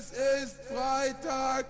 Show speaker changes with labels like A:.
A: Es ist Freitagabend.